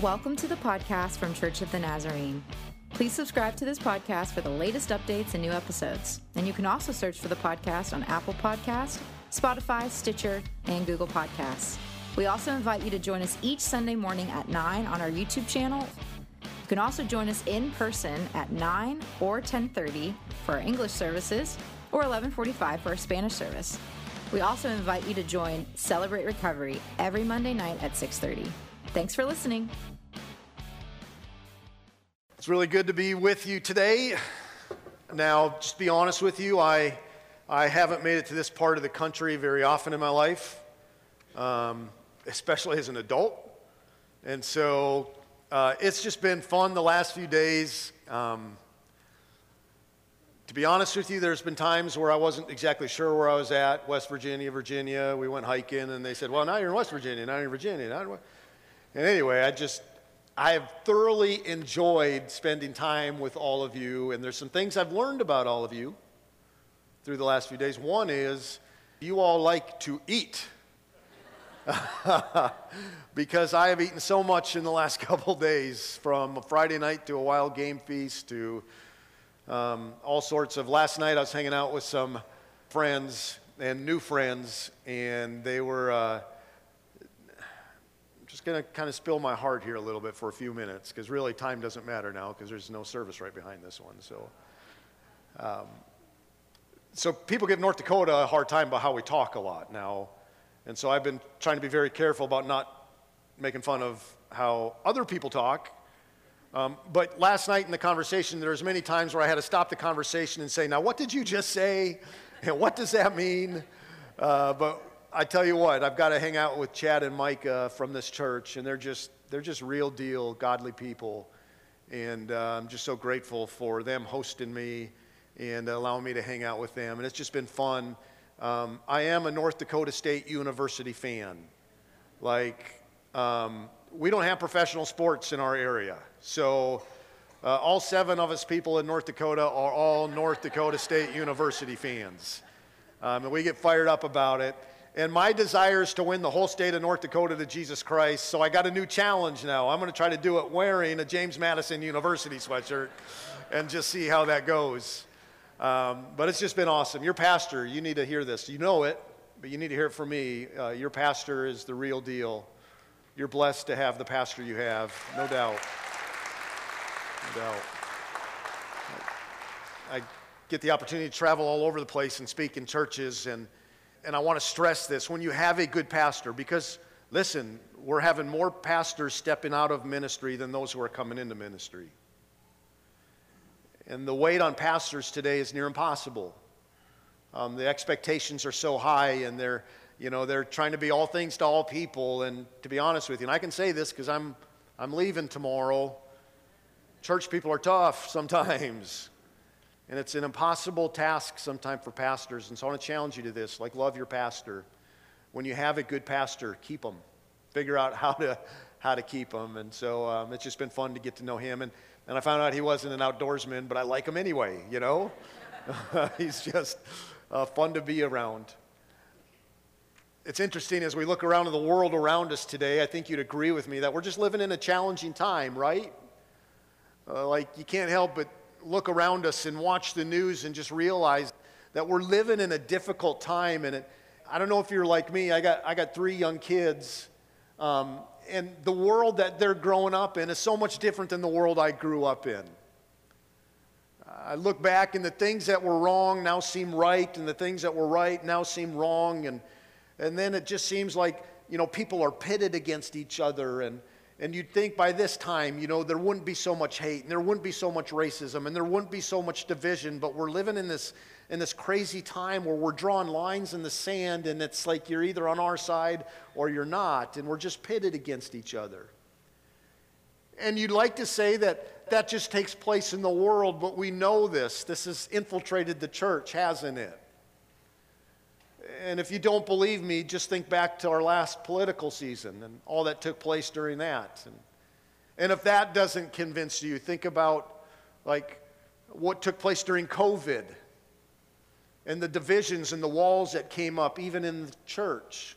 Welcome to the podcast from Church of the Nazarene. Please subscribe to this podcast for the latest updates and new episodes. And you can also search for the podcast on Apple Podcast, Spotify, Stitcher, and Google Podcasts. We also invite you to join us each Sunday morning at 9 on our YouTube channel. You can also join us in person at 9 or 10:30 for our English services or 11:45 for our Spanish service. We also invite you to join Celebrate Recovery every Monday night at 6:30. Thanks for listening. It's really good to be with you today. Now, just to be honest with you, I, I haven't made it to this part of the country very often in my life, um, especially as an adult. And so uh, it's just been fun the last few days. Um, to be honest with you, there's been times where I wasn't exactly sure where I was at West Virginia, Virginia. We went hiking, and they said, Well, now you're in West Virginia, now you're in Virginia. Now and anyway, I just, I have thoroughly enjoyed spending time with all of you, and there's some things I've learned about all of you through the last few days. One is you all like to eat. because I have eaten so much in the last couple days, from a Friday night to a wild game feast to um, all sorts of. Last night I was hanging out with some friends and new friends, and they were. Uh, just going to kind of spill my heart here a little bit for a few minutes because really time doesn't matter now because there's no service right behind this one. So, um, so people give North Dakota a hard time about how we talk a lot now. And so I've been trying to be very careful about not making fun of how other people talk. Um, but last night in the conversation, there was many times where I had to stop the conversation and say, now what did you just say? And what does that mean? Uh, but I tell you what, I've got to hang out with Chad and Micah from this church, and they're just they're just real deal godly people, and uh, I'm just so grateful for them hosting me and allowing me to hang out with them, and it's just been fun. Um, I am a North Dakota State University fan. Like, um, we don't have professional sports in our area, so. Uh, all seven of us people in North Dakota are all North Dakota State University fans. Um, and we get fired up about it. And my desire is to win the whole state of North Dakota to Jesus Christ. So I got a new challenge now. I'm going to try to do it wearing a James Madison University sweatshirt and just see how that goes. Um, but it's just been awesome. Your pastor, you need to hear this. You know it, but you need to hear it from me. Uh, your pastor is the real deal. You're blessed to have the pastor you have, no doubt. No doubt. I get the opportunity to travel all over the place and speak in churches and and I want to stress this when you have a good pastor, because listen, we're having more pastors stepping out of ministry than those who are coming into ministry. And the weight on pastors today is near impossible. Um, the expectations are so high, and they're, you know, they're trying to be all things to all people. And to be honest with you, and I can say this because I'm, I'm leaving tomorrow. Church people are tough sometimes. And it's an impossible task sometimes for pastors. And so I want to challenge you to this like, love your pastor. When you have a good pastor, keep them. Figure out how to, how to keep them. And so um, it's just been fun to get to know him. And, and I found out he wasn't an outdoorsman, but I like him anyway, you know? He's just uh, fun to be around. It's interesting as we look around in the world around us today, I think you'd agree with me that we're just living in a challenging time, right? Uh, like, you can't help but look around us and watch the news and just realize that we're living in a difficult time. And it, I don't know if you're like me, I got, I got three young kids. Um, and the world that they're growing up in is so much different than the world I grew up in. I look back and the things that were wrong now seem right, and the things that were right now seem wrong. And, and then it just seems like, you know, people are pitted against each other. And, and you'd think by this time, you know, there wouldn't be so much hate and there wouldn't be so much racism and there wouldn't be so much division, but we're living in this, in this crazy time where we're drawing lines in the sand and it's like you're either on our side or you're not, and we're just pitted against each other. And you'd like to say that that just takes place in the world, but we know this. This has infiltrated the church, hasn't it? And if you don't believe me, just think back to our last political season and all that took place during that. And, and if that doesn't convince you, think about like what took place during COVID and the divisions and the walls that came up even in the church.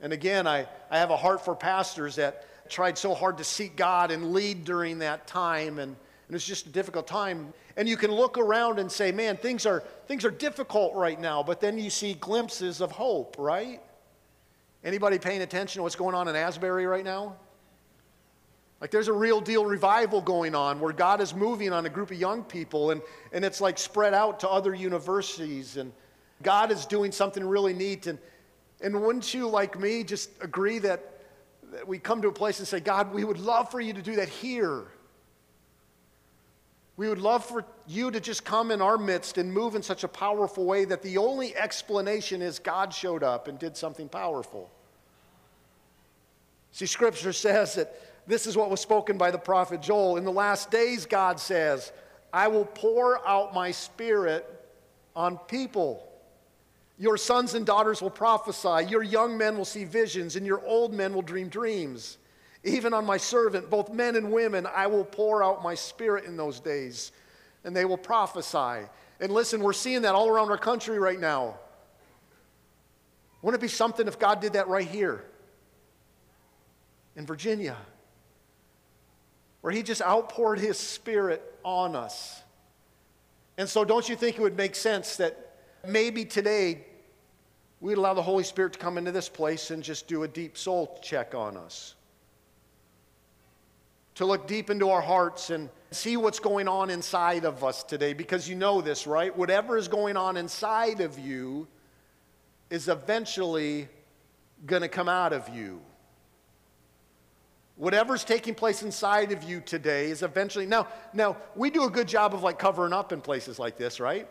And again, I, I have a heart for pastors that, tried so hard to seek God and lead during that time. And, and it was just a difficult time. And you can look around and say, man, things are, things are difficult right now. But then you see glimpses of hope, right? Anybody paying attention to what's going on in Asbury right now? Like there's a real deal revival going on where God is moving on a group of young people and, and it's like spread out to other universities and God is doing something really neat. And, and wouldn't you, like me, just agree that, that we come to a place and say, God, we would love for you to do that here. We would love for you to just come in our midst and move in such a powerful way that the only explanation is God showed up and did something powerful. See, Scripture says that this is what was spoken by the prophet Joel. In the last days, God says, I will pour out my spirit on people. Your sons and daughters will prophesy, your young men will see visions, and your old men will dream dreams. Even on my servant, both men and women, I will pour out my spirit in those days, and they will prophesy. And listen, we're seeing that all around our country right now. Wouldn't it be something if God did that right here in Virginia? where he just outpoured his spirit on us. And so, don't you think it would make sense that maybe today we'd allow the Holy Spirit to come into this place and just do a deep soul check on us? To look deep into our hearts and see what's going on inside of us today, because you know this, right? Whatever is going on inside of you is eventually going to come out of you. Whatever's taking place inside of you today is eventually now now we do a good job of like covering up in places like this, right?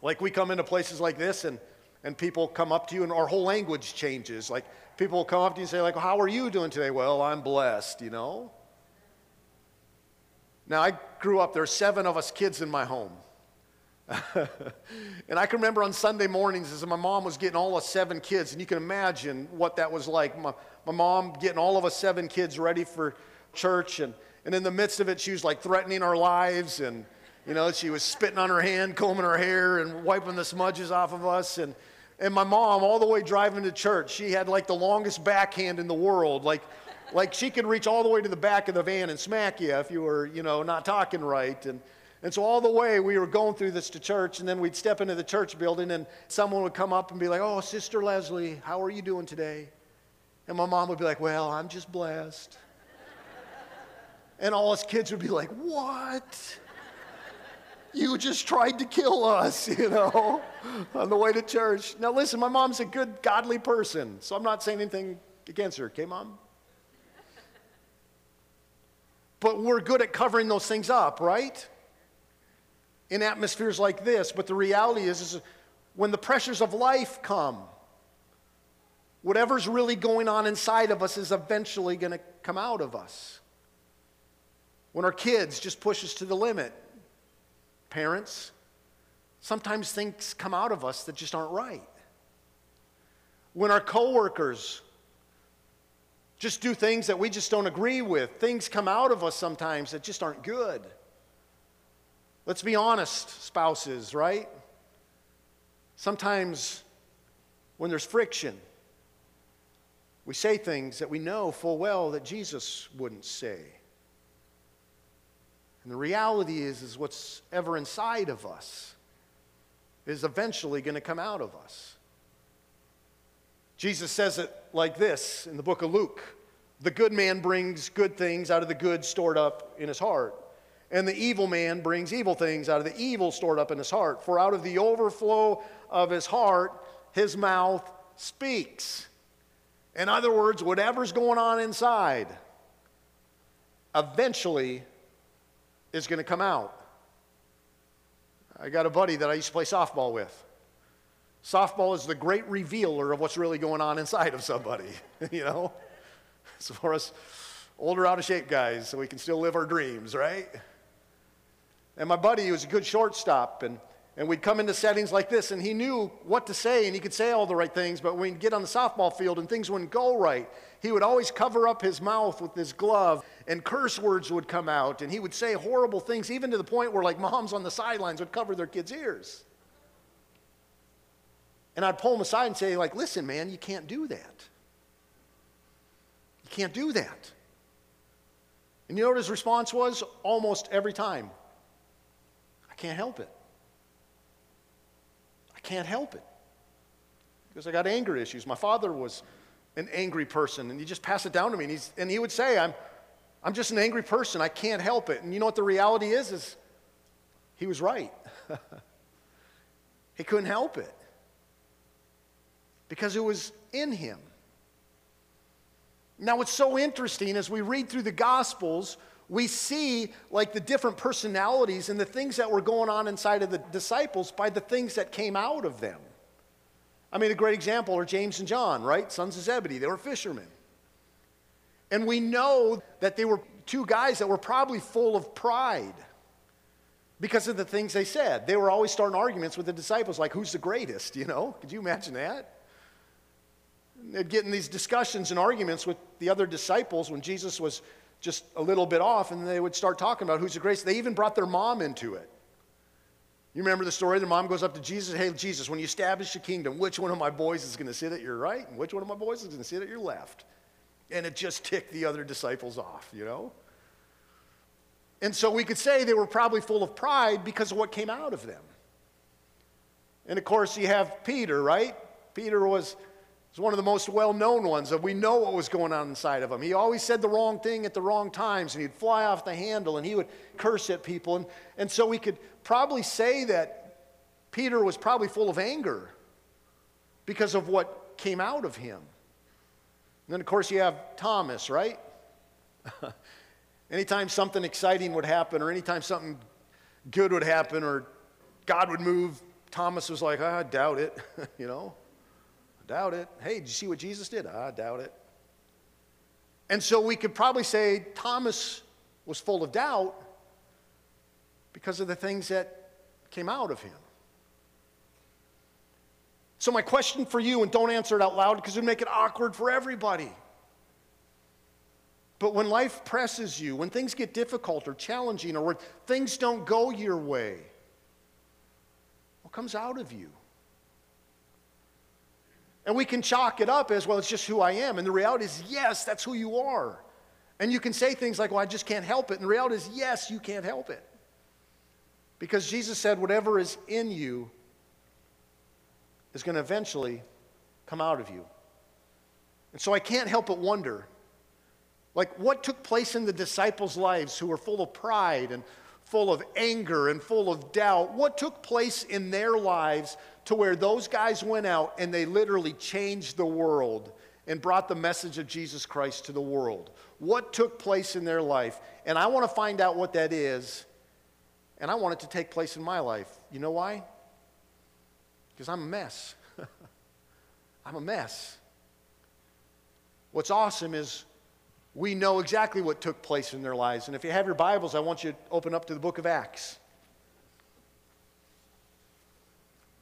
Like we come into places like this and and people come up to you and our whole language changes. Like people come up to you and say like, well, "How are you doing today?" "Well, I'm blessed," you know? Now, I grew up there's 7 of us kids in my home. and I can remember on Sunday mornings as my mom was getting all the seven kids, and you can imagine what that was like. My, my mom getting all of us seven kids ready for church, and, and in the midst of it, she was like threatening our lives, and you know, she was spitting on her hand, combing her hair, and wiping the smudges off of us. And, and my mom, all the way driving to church, she had like the longest backhand in the world. Like, like she could reach all the way to the back of the van and smack you if you were, you know, not talking right. And, and so all the way we were going through this to church, and then we'd step into the church building, and someone would come up and be like, Oh, Sister Leslie, how are you doing today? And my mom would be like, Well, I'm just blessed. and all us kids would be like, What? You just tried to kill us, you know, on the way to church. Now, listen, my mom's a good, godly person, so I'm not saying anything against her, okay, mom? But we're good at covering those things up, right? in atmospheres like this. But the reality is, is when the pressures of life come, whatever's really going on inside of us is eventually going to come out of us. When our kids just push us to the limit, parents, sometimes things come out of us that just aren't right. When our coworkers just do things that we just don't agree with, things come out of us sometimes that just aren't good. Let's be honest, spouses, right? Sometimes when there's friction, we say things that we know full well that Jesus wouldn't say. And the reality is, is what's ever inside of us is eventually going to come out of us. Jesus says it like this in the book of Luke The good man brings good things out of the good stored up in his heart. And the evil man brings evil things out of the evil stored up in his heart. For out of the overflow of his heart, his mouth speaks. In other words, whatever's going on inside eventually is going to come out. I got a buddy that I used to play softball with. Softball is the great revealer of what's really going on inside of somebody, you know? It's for us older, out of shape guys, so we can still live our dreams, right? And my buddy, was a good shortstop, and, and we'd come into settings like this, and he knew what to say, and he could say all the right things, but when we'd get on the softball field and things wouldn't go right, he would always cover up his mouth with his glove, and curse words would come out, and he would say horrible things, even to the point where, like, moms on the sidelines would cover their kids' ears. And I'd pull him aside and say, like, listen, man, you can't do that. You can't do that. And you know what his response was? Almost every time I can't help it. I can't help it. Because I got anger issues. My father was an angry person, and he just passed it down to me. And, and he would say, I'm, I'm just an angry person. I can't help it. And you know what the reality is? Is he was right. he couldn't help it because it was in him. Now, what's so interesting as we read through the Gospels, we see like the different personalities and the things that were going on inside of the disciples by the things that came out of them. I mean, a great example are James and John, right? Sons of Zebedee. They were fishermen. And we know that they were two guys that were probably full of pride because of the things they said. They were always starting arguments with the disciples, like, who's the greatest? You know? Could you imagine that? They'd get in these discussions and arguments with the other disciples when Jesus was just a little bit off, and they would start talking about who's the greatest. They even brought their mom into it. You remember the story? The mom goes up to Jesus, Hey, Jesus, when you establish the kingdom, which one of my boys is going to sit at your right, and which one of my boys is going to sit at your left? And it just ticked the other disciples off, you know? And so we could say they were probably full of pride because of what came out of them. And of course, you have Peter, right? Peter was He's one of the most well known ones that we know what was going on inside of him. He always said the wrong thing at the wrong times, and he'd fly off the handle and he would curse at people. And, and so we could probably say that Peter was probably full of anger because of what came out of him. And then, of course, you have Thomas, right? anytime something exciting would happen, or anytime something good would happen, or God would move, Thomas was like, ah, I doubt it, you know? Doubt it. Hey, did you see what Jesus did? I doubt it. And so we could probably say Thomas was full of doubt because of the things that came out of him. So, my question for you, and don't answer it out loud because it would make it awkward for everybody. But when life presses you, when things get difficult or challenging, or when things don't go your way, what comes out of you? And we can chalk it up as, well, it's just who I am. And the reality is, yes, that's who you are. And you can say things like, well, I just can't help it. And the reality is, yes, you can't help it. Because Jesus said, whatever is in you is going to eventually come out of you. And so I can't help but wonder like, what took place in the disciples' lives who were full of pride and full of anger and full of doubt? What took place in their lives to where those guys went out and they literally changed the world and brought the message of Jesus Christ to the world. What took place in their life? And I want to find out what that is, and I want it to take place in my life. You know why? Because I'm a mess. I'm a mess. What's awesome is we know exactly what took place in their lives. And if you have your Bibles, I want you to open up to the book of Acts.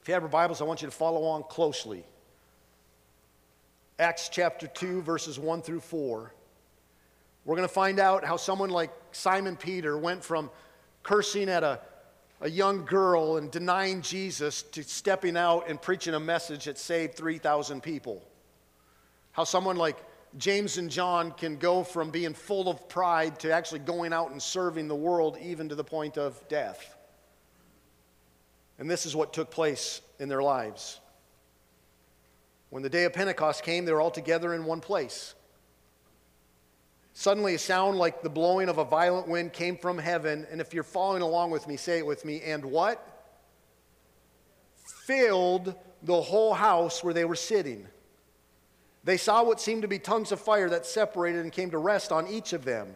If you have your Bibles, I want you to follow on closely. Acts chapter 2, verses 1 through 4. We're going to find out how someone like Simon Peter went from cursing at a, a young girl and denying Jesus to stepping out and preaching a message that saved 3,000 people. How someone like James and John can go from being full of pride to actually going out and serving the world, even to the point of death. And this is what took place in their lives. When the day of Pentecost came, they were all together in one place. Suddenly, a sound like the blowing of a violent wind came from heaven. And if you're following along with me, say it with me. And what? Filled the whole house where they were sitting. They saw what seemed to be tongues of fire that separated and came to rest on each of them.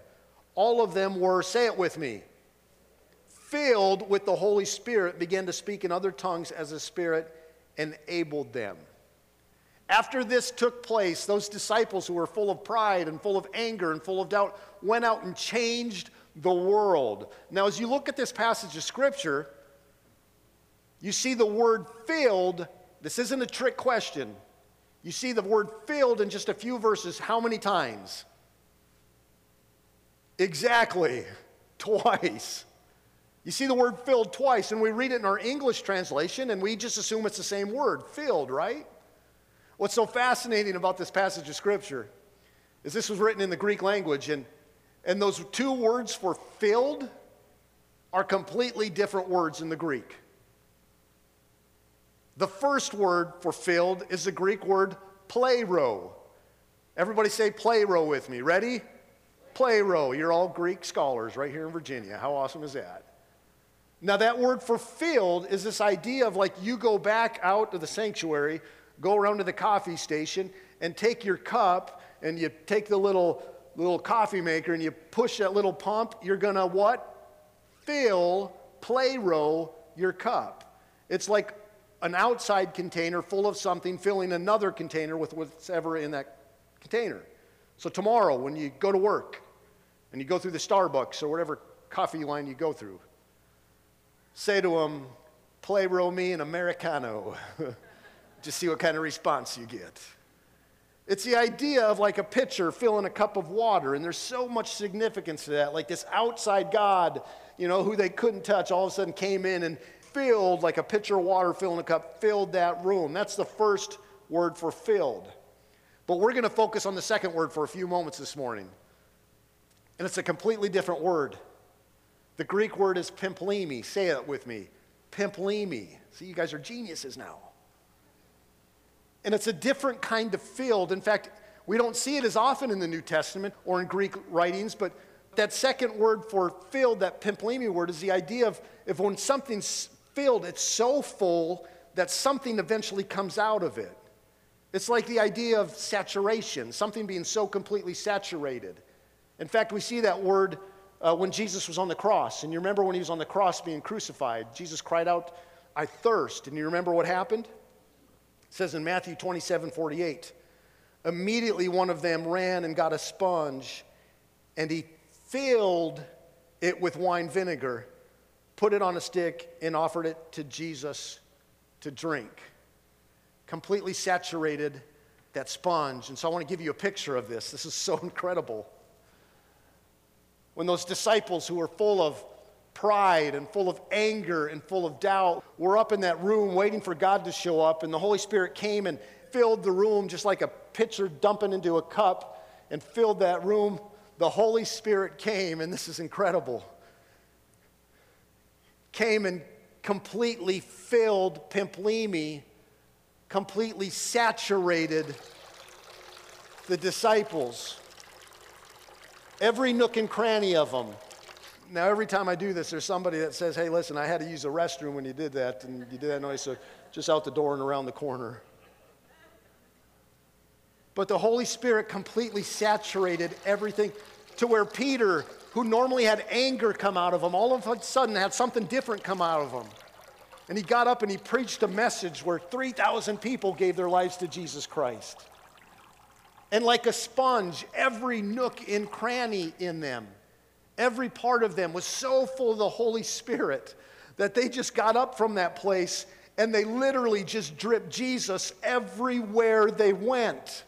All of them were, say it with me, filled with the Holy Spirit, began to speak in other tongues as the Spirit enabled them. After this took place, those disciples who were full of pride and full of anger and full of doubt went out and changed the world. Now, as you look at this passage of Scripture, you see the word filled. This isn't a trick question. You see the word filled in just a few verses how many times? Exactly, twice. You see the word filled twice, and we read it in our English translation, and we just assume it's the same word, filled, right? What's so fascinating about this passage of Scripture is this was written in the Greek language, and, And those two words for filled are completely different words in the Greek. The first word for filled is the Greek word plero. Everybody say plero with me. Ready? Plero. You're all Greek scholars right here in Virginia. How awesome is that? Now, that word for filled is this idea of like you go back out to the sanctuary, go around to the coffee station, and take your cup and you take the little, little coffee maker and you push that little pump. You're going to what? Fill, plero your cup. It's like an outside container full of something filling another container with what's ever in that container. So tomorrow, when you go to work and you go through the Starbucks or whatever coffee line you go through, say to them, play me an Americano. Just see what kind of response you get. It's the idea of like a pitcher filling a cup of water, and there's so much significance to that. Like this outside God, you know, who they couldn't touch, all of a sudden came in and filled, like a pitcher of water filling a cup, filled that room. That's the first word for filled. But we're going to focus on the second word for a few moments this morning. And it's a completely different word. The Greek word is pimplemi. Say it with me. Pimplemi. See, you guys are geniuses now. And it's a different kind of filled. In fact, we don't see it as often in the New Testament or in Greek writings, but that second word for filled, that pimplemi word, is the idea of if when something's filled, it's so full that something eventually comes out of it. It's like the idea of saturation, something being so completely saturated. In fact, we see that word uh, when Jesus was on the cross. And you remember when he was on the cross being crucified, Jesus cried out, I thirst. And you remember what happened? It says in Matthew 27 48, immediately one of them ran and got a sponge, and he filled it with wine vinegar, put it on a stick, and offered it to Jesus to drink. Completely saturated that sponge. And so I want to give you a picture of this. This is so incredible when those disciples who were full of pride and full of anger and full of doubt were up in that room waiting for God to show up, and the Holy Spirit came and filled the room just like a pitcher dumping into a cup and filled that room. The Holy Spirit came, and this is incredible. Came and completely filled Pimplemi, completely saturated the disciples every nook and cranny of them. Now, every time I do this, there's somebody that says, hey, listen, I had to use the restroom when you did that, and you did that noise, so just out the door and around the corner. But the Holy Spirit completely saturated everything to where Peter, who normally had anger come out of him, all of a sudden had something different come out of him. And he got up and he preached a message where 3,000 people gave their lives to Jesus Christ. And like a sponge, every nook and cranny in them, every part of them was so full of the Holy Spirit that they just got up from that place and they literally just dripped Jesus everywhere they went.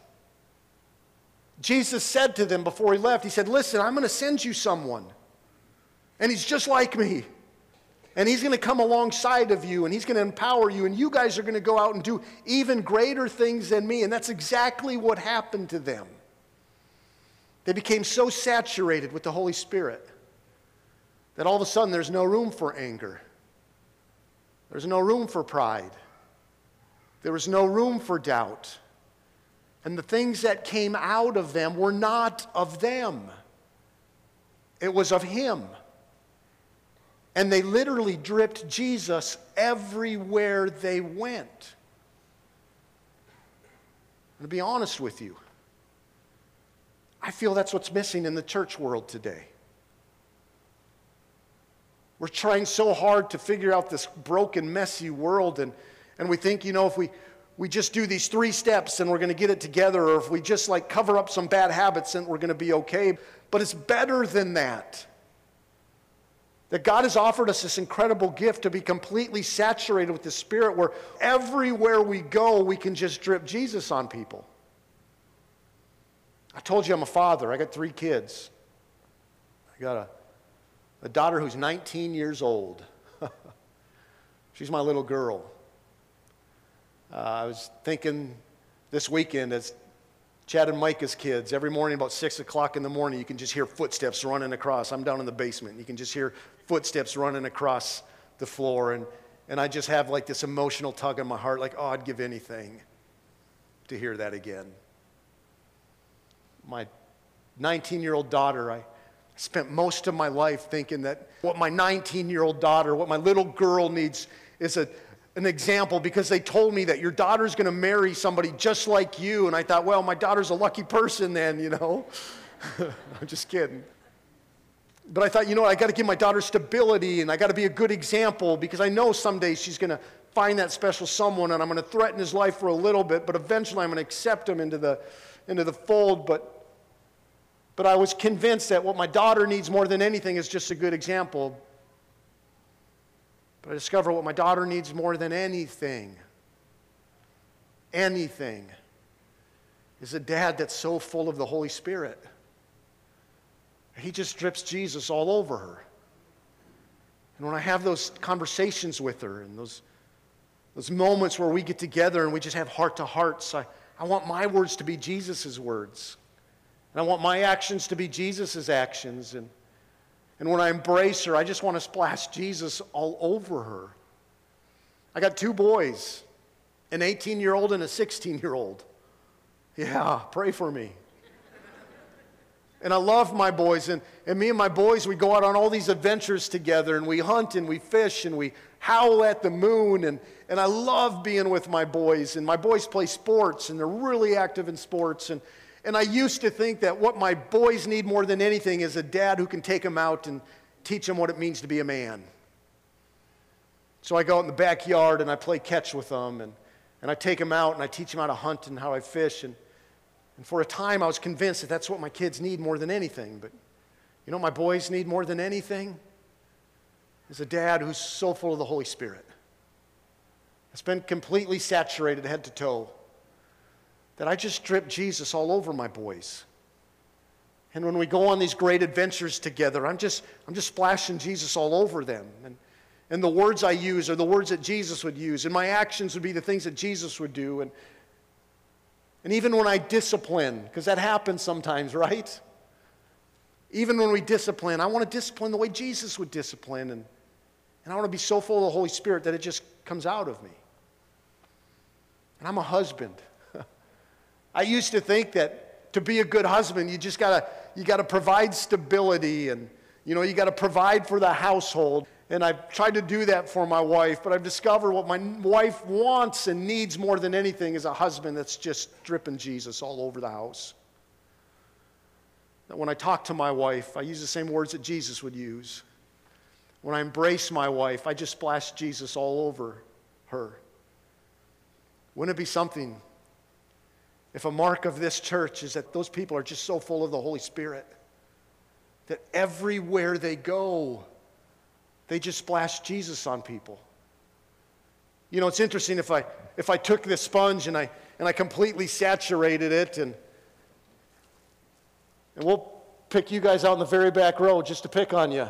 Jesus said to them before he left, He said, Listen, I'm going to send you someone. And he's just like me. And he's going to come alongside of you and he's going to empower you, and you guys are going to go out and do even greater things than me. And that's exactly what happened to them. They became so saturated with the Holy Spirit that all of a sudden there's no room for anger, there's no room for pride, there was no room for doubt. And the things that came out of them were not of them, it was of Him. And they literally dripped Jesus everywhere they went. And to be honest with you, I feel that's what's missing in the church world today. We're trying so hard to figure out this broken, messy world, and, and we think, you know, if we, we just do these three steps and we're going to get it together, or if we just like cover up some bad habits and we're going to be okay. But it's better than that. That God has offered us this incredible gift to be completely saturated with the Spirit, where everywhere we go, we can just drip Jesus on people. I told you I'm a father. I got three kids. I got a, a daughter who's 19 years old. She's my little girl. Uh, I was thinking this weekend as Chad and Micah's kids, every morning about 6 o'clock in the morning, you can just hear footsteps running across. I'm down in the basement. You can just hear footsteps running across the floor. And, and I just have like this emotional tug in my heart, like, oh, I'd give anything to hear that again. My 19 year old daughter, I spent most of my life thinking that what my 19 year old daughter, what my little girl needs is a an example because they told me that your daughter's going to marry somebody just like you. And I thought, well, my daughter's a lucky person then, you know. I'm just kidding. But I thought, you know what, I got to give my daughter stability and I got to be a good example because I know someday she's going to find that special someone and I'm going to threaten his life for a little bit, but eventually I'm going to accept him into the, into the fold. But, but I was convinced that what my daughter needs more than anything is just a good example. But I discover what my daughter needs more than anything, anything, is a dad that's so full of the Holy Spirit. He just drips Jesus all over her. And when I have those conversations with her and those, those moments where we get together and we just have heart to hearts, I, I want my words to be Jesus' words. And I want my actions to be Jesus' actions. And and when I embrace her, I just want to splash Jesus all over her. I got two boys an 18 year old and a 16 year old. Yeah, pray for me. And I love my boys. And, and me and my boys, we go out on all these adventures together and we hunt and we fish and we howl at the moon. And, and I love being with my boys. And my boys play sports and they're really active in sports. And, and I used to think that what my boys need more than anything is a dad who can take them out and teach them what it means to be a man. So I go out in the backyard and I play catch with them, and, and I take them out and I teach them how to hunt and how I fish. And, and for a time, I was convinced that that's what my kids need more than anything. But you know, my boys need more than anything is a dad who's so full of the Holy Spirit. It's been completely saturated head to toe that I just drip Jesus all over my boys. And when we go on these great adventures together, I'm just, I'm just splashing Jesus all over them. And, and the words I use are the words that Jesus would use, and my actions would be the things that Jesus would do. And, and even when I discipline, because that happens sometimes, right? Even when we discipline, I want to discipline the way Jesus would discipline. And, and I want to be so full of the Holy Spirit that it just comes out of me. And I'm a husband. I used to think that to be a good husband, you just gotta, you gotta provide stability and, you know, you gotta provide for the household. And I've tried to do that for my wife, but I've discovered what my wife wants and needs more than anything is a husband that's just dripping Jesus all over the house. That when I talk to my wife, I use the same words that Jesus would use. When I embrace my wife, I just splash Jesus all over her. Wouldn't it be something if a mark of this church is that those people are just so full of the Holy Spirit that everywhere they go, they just splash Jesus on people. You know, it's interesting if I if I took this sponge and I and I completely saturated it and and we'll pick you guys out in the very back row just to pick on you.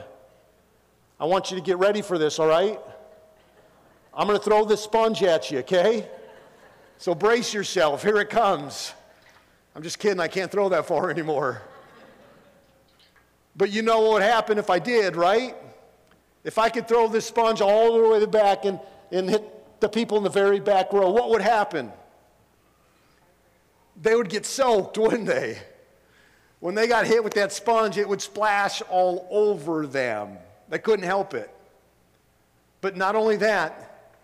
I want you to get ready for this, all right? I'm going to throw this sponge at you, okay? So brace yourself. Here it comes. I'm just kidding. I can't throw that far anymore. But you know what would happen if I did, right? If I could throw this sponge all the way to the back and, and hit the people in the very back row, what would happen? They would get soaked, wouldn't they? When they got hit with that sponge, it would splash all over them. They couldn't help it. But not only that,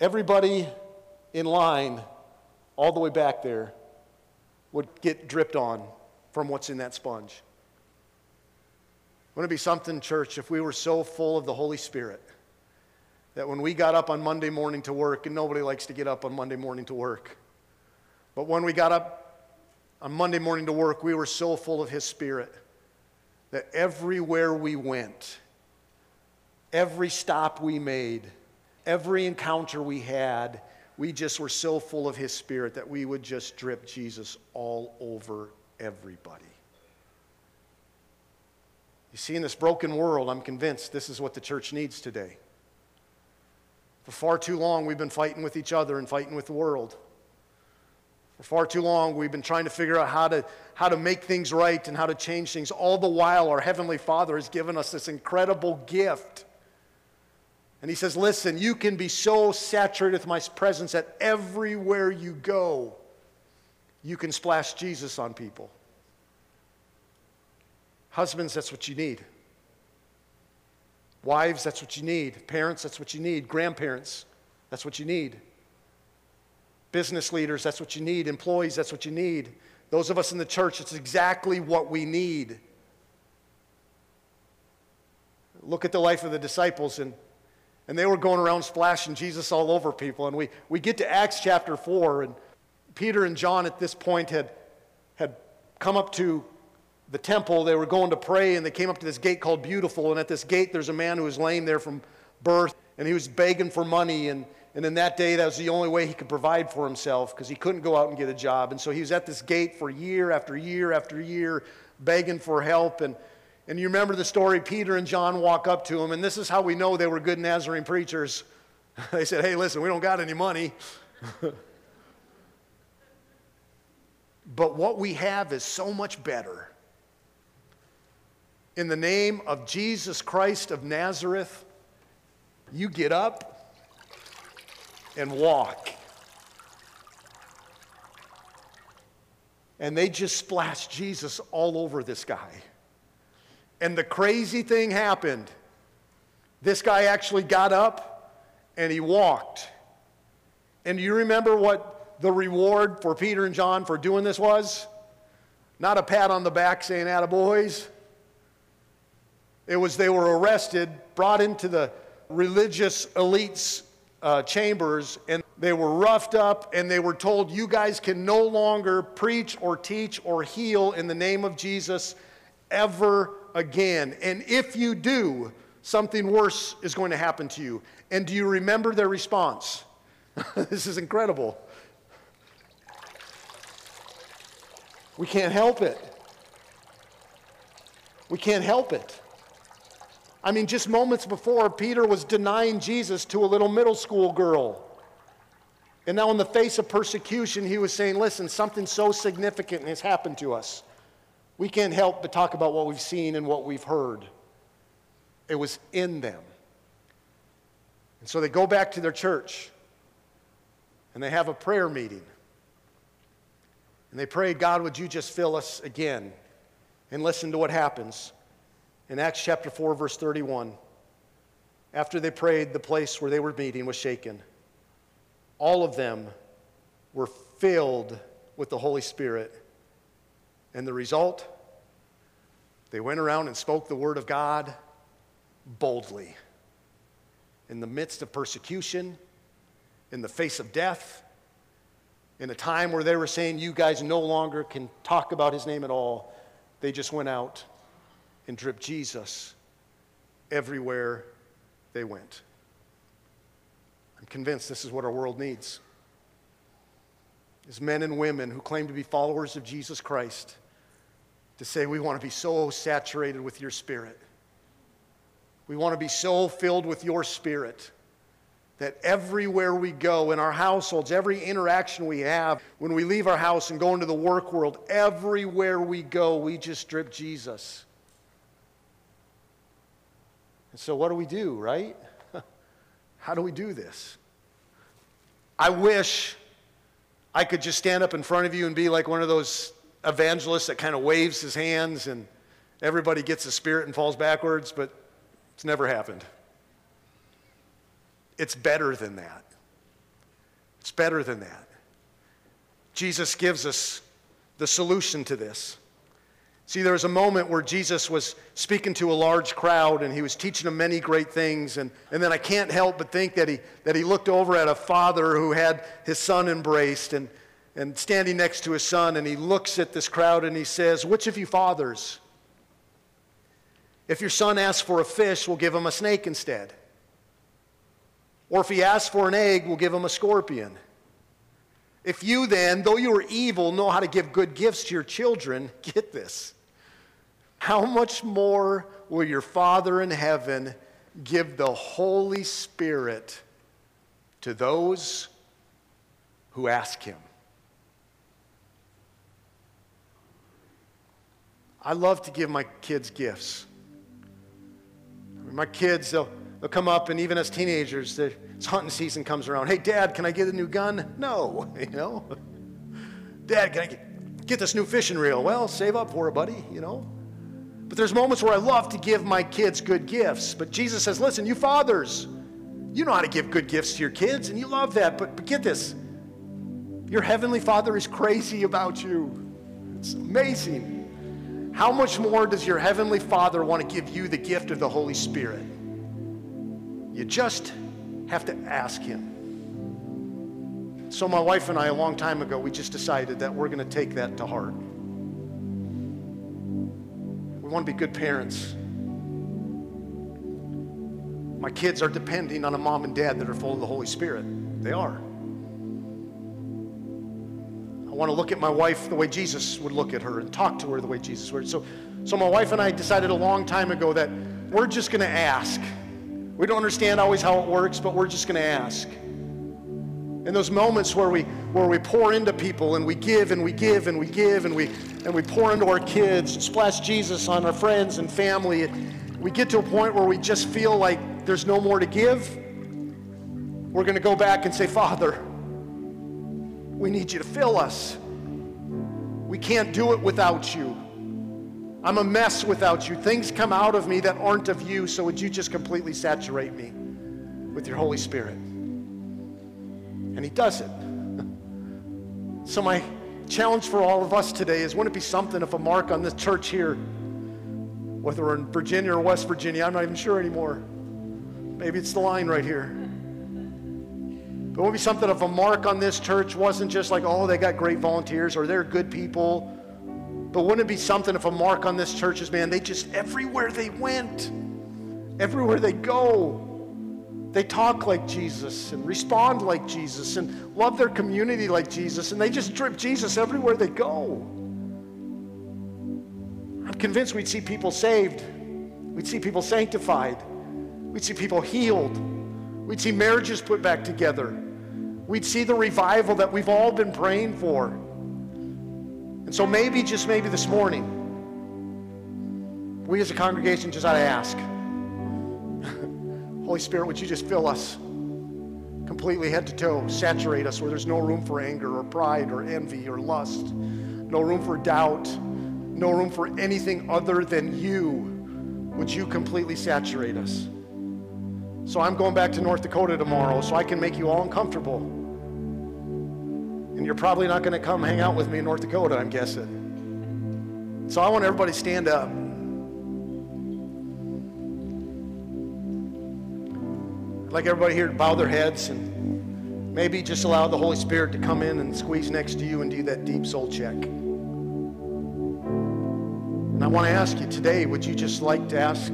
everybody in line all the way back there would get dripped on from what's in that sponge. Wouldn't it be something, church, if we were so full of the Holy Spirit that when we got up on Monday morning to work, and nobody likes to get up on Monday morning to work, but when we got up on Monday morning to work, we were so full of His Spirit that everywhere we went, every stop we made, every encounter we had, we just were so full of His Spirit that we would just drip Jesus all over everybody. You see, in this broken world, I'm convinced this is what the church needs today. For far too long, we've been fighting with each other and fighting with the world. For far too long, we've been trying to figure out how to, how to make things right and how to change things. All the while, our Heavenly Father has given us this incredible gift. And He says, Listen, you can be so saturated with my presence that everywhere you go, you can splash Jesus on people. Husbands, that's what you need. Wives, that's what you need. Parents, that's what you need. Grandparents, that's what you need. Business leaders, that's what you need. Employees, that's what you need. Those of us in the church, it's exactly what we need. Look at the life of the disciples, and, and they were going around splashing Jesus all over people. And we, we get to Acts chapter 4, and Peter and John at this point had, had come up to the temple. They were going to pray, and they came up to this gate called Beautiful. And at this gate, there's a man who was lame there from birth, and he was begging for money. And, and in that day, that was the only way he could provide for himself because he couldn't go out and get a job. And so he was at this gate for year after year after year, begging for help. And, and you remember the story Peter and John walk up to him, and this is how we know they were good Nazarene preachers. they said, Hey, listen, we don't got any money. but what we have is so much better in the name of Jesus Christ of Nazareth, you get up and walk. And they just splashed Jesus all over this guy. And the crazy thing happened. This guy actually got up and he walked. And you remember what the reward for Peter and John for doing this was? Not a pat on the back saying, Attaboys. It was they were arrested, brought into the religious elites' uh, chambers, and they were roughed up and they were told, You guys can no longer preach or teach or heal in the name of Jesus ever again. And if you do, something worse is going to happen to you. And do you remember their response? this is incredible. We can't help it. We can't help it. I mean, just moments before, Peter was denying Jesus to a little middle school girl. And now, in the face of persecution, he was saying, Listen, something so significant has happened to us. We can't help but talk about what we've seen and what we've heard. It was in them. And so they go back to their church and they have a prayer meeting. And they pray, God, would you just fill us again? And listen to what happens. In Acts chapter 4, verse 31, after they prayed, the place where they were meeting was shaken. All of them were filled with the Holy Spirit. And the result? They went around and spoke the word of God boldly. In the midst of persecution, in the face of death, in a time where they were saying, You guys no longer can talk about his name at all, they just went out and dripped Jesus everywhere they went. I'm convinced this is what our world needs. Is men and women who claim to be followers of Jesus Christ to say we want to be so saturated with your spirit. We want to be so filled with your spirit that everywhere we go in our households, every interaction we have, when we leave our house and go into the work world, everywhere we go, we just drip Jesus. And so, what do we do, right? How do we do this? I wish I could just stand up in front of you and be like one of those evangelists that kind of waves his hands and everybody gets the spirit and falls backwards, but it's never happened. It's better than that. It's better than that. Jesus gives us the solution to this. See, there was a moment where Jesus was speaking to a large crowd and he was teaching them many great things. And, and then I can't help but think that he, that he looked over at a father who had his son embraced and, and standing next to his son. And he looks at this crowd and he says, Which of you fathers, if your son asks for a fish, will give him a snake instead? Or if he asks for an egg, will give him a scorpion? If you then, though you are evil, know how to give good gifts to your children, get this. How much more will your Father in heaven give the Holy Spirit to those who ask him? I love to give my kids gifts. My kids, they'll, they'll come up, and even as teenagers, it's hunting season comes around. Hey, Dad, can I get a new gun? No, you know. Dad, can I get, get this new fishing reel? Well, save up for it, buddy, you know. But there's moments where I love to give my kids good gifts. But Jesus says, listen, you fathers, you know how to give good gifts to your kids, and you love that. But, but get this your heavenly Father is crazy about you. It's amazing. How much more does your heavenly Father want to give you the gift of the Holy Spirit? You just have to ask Him. So, my wife and I, a long time ago, we just decided that we're going to take that to heart. We want to be good parents. My kids are depending on a mom and dad that are full of the Holy Spirit. They are. I want to look at my wife the way Jesus would look at her and talk to her the way Jesus would. So, so my wife and I decided a long time ago that we're just going to ask. We don't understand always how it works, but we're just going to ask. In those moments where we where we pour into people and we give and we give and we give and we and we pour into our kids, and splash Jesus on our friends and family, we get to a point where we just feel like there's no more to give. We're going to go back and say, Father, we need you to fill us. We can't do it without you. I'm a mess without you. Things come out of me that aren't of you, so would you just completely saturate me with your Holy Spirit? And He does it. so, my challenge for all of us today is wouldn't it be something if a mark on this church here, whether we're in Virginia or West Virginia, I'm not even sure anymore. Maybe it's the line right here. But would be something of a mark on this church wasn't just like, oh, they got great volunteers or they're good people. But wouldn't it be something if a mark on this church is, man, they just, everywhere they went, everywhere they go, they talk like Jesus and respond like Jesus and love their community like Jesus and they just drip Jesus everywhere they go. I'm convinced we'd see people saved. We'd see people sanctified. We'd see people healed. We'd see marriages put back together. We'd see the revival that we've all been praying for. And so maybe, just maybe this morning, we as a congregation just ought to ask Holy Spirit, would you just fill us completely head to toe, saturate us where there's no room for anger or pride or envy or lust, no room for doubt, no room for anything other than you. Would you completely saturate us? So I'm going back to North Dakota tomorrow so I can make you all uncomfortable. And you're probably not going to come hang out with me in North Dakota, I'm guessing. So I want everybody to stand up. I'd like everybody here to bow their heads and maybe just allow the Holy Spirit to come in and squeeze next to you and do that deep soul check. And I want to ask you today, would you just like to ask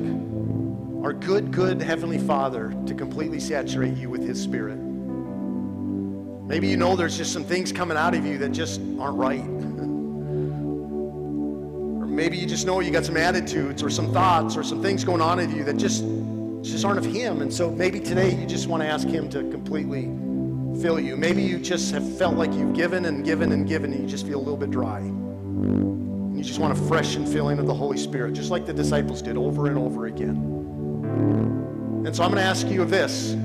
our good, good Heavenly Father to completely saturate you with His Spirit. Maybe you know there's just some things coming out of you that just aren't right. or maybe you just know you got some attitudes or some thoughts or some things going on in you that just, just aren't of Him. And so maybe today you just want to ask Him to completely fill you. Maybe you just have felt like you've given and given and given and you just feel a little bit dry. And you just want a fresh and filling of the Holy Spirit, just like the disciples did over and over again. And so I'm going to ask you of this.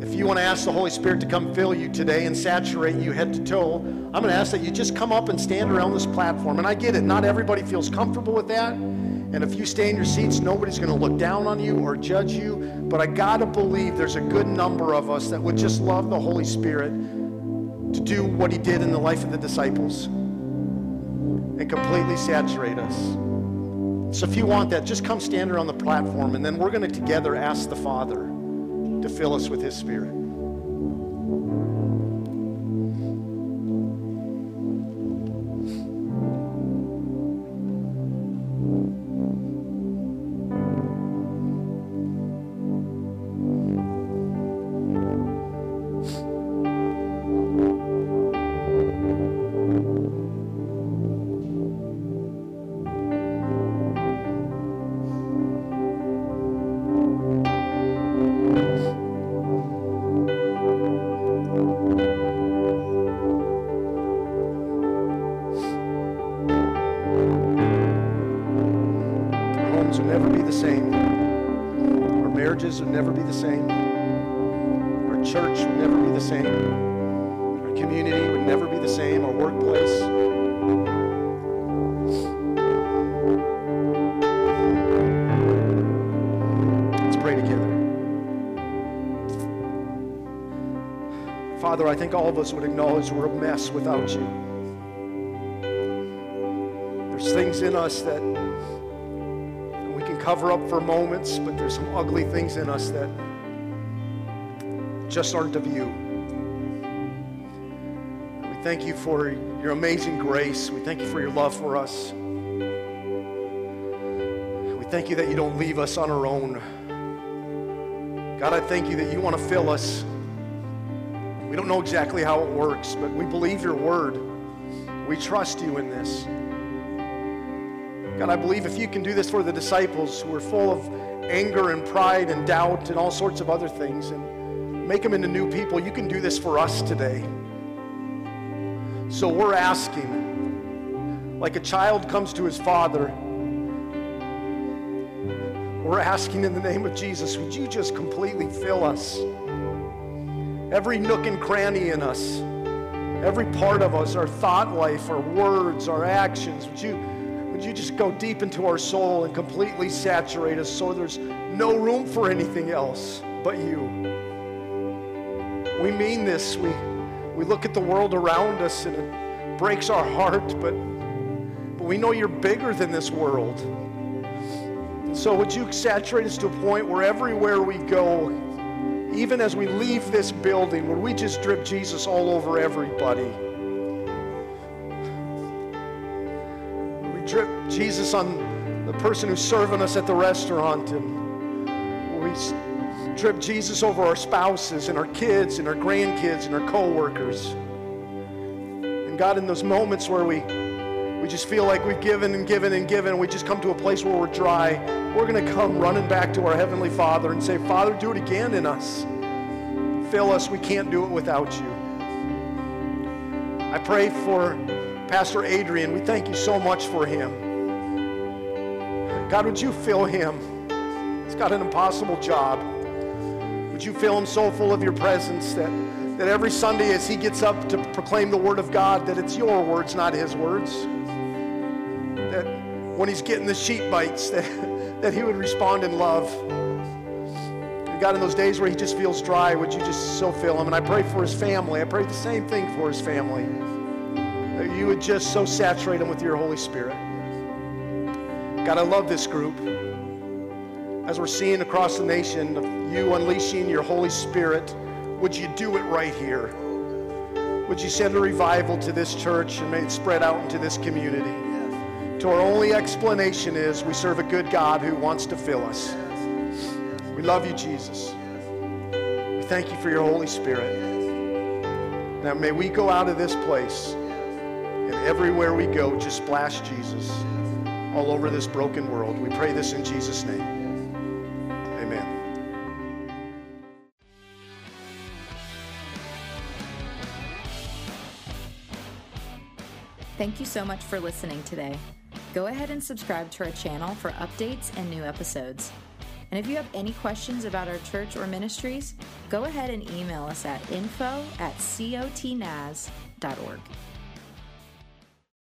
If you want to ask the Holy Spirit to come fill you today and saturate you head to toe, I'm going to ask that you just come up and stand around this platform. And I get it, not everybody feels comfortable with that. And if you stay in your seats, nobody's going to look down on you or judge you. But I got to believe there's a good number of us that would just love the Holy Spirit to do what he did in the life of the disciples and completely saturate us. So if you want that, just come stand around the platform, and then we're going to together ask the Father to fill us with His Spirit. Father, I think all of us would acknowledge we're a mess without you. There's things in us that we can cover up for moments, but there's some ugly things in us that just aren't of you. We thank you for your amazing grace. We thank you for your love for us. We thank you that you don't leave us on our own. God, I thank you that you want to fill us. We don't know exactly how it works, but we believe your word. We trust you in this. God, I believe if you can do this for the disciples who are full of anger and pride and doubt and all sorts of other things and make them into new people, you can do this for us today. So we're asking, like a child comes to his father, we're asking in the name of Jesus, would you just completely fill us? Every nook and cranny in us, every part of us, our thought life, our words, our actions, would you, would you just go deep into our soul and completely saturate us so there's no room for anything else but you? We mean this. We, we look at the world around us and it breaks our heart, but, but we know you're bigger than this world. So would you saturate us to a point where everywhere we go, even as we leave this building, would we just drip Jesus all over everybody? We drip Jesus on the person who's serving us at the restaurant, and we drip Jesus over our spouses and our kids and our grandkids and our co-workers. And God, in those moments where we we just feel like we've given and given and given, we just come to a place where we're dry, we're going to come running back to our Heavenly Father and say, Father, do it again in us. Fill us. We can't do it without you. I pray for Pastor Adrian. We thank you so much for him. God, would you fill him? He's got an impossible job. Would you fill him so full of your presence that, that every Sunday as he gets up to proclaim the word of God, that it's your words, not his words? When he's getting the sheep bites, that, that he would respond in love. And God, in those days where he just feels dry, would you just so fill him? And I pray for his family. I pray the same thing for his family. That you would just so saturate him with your Holy Spirit. God, I love this group. As we're seeing across the nation of you unleashing your Holy Spirit, would you do it right here? Would you send a revival to this church and may it spread out into this community? To our only explanation is we serve a good God who wants to fill us. We love you, Jesus. We thank you for your Holy Spirit. Now may we go out of this place and everywhere we go, just splash Jesus all over this broken world. We pray this in Jesus' name. Amen. Thank you so much for listening today. Go ahead and subscribe to our channel for updates and new episodes. And if you have any questions about our church or ministries, go ahead and email us at info at cotnaz.org.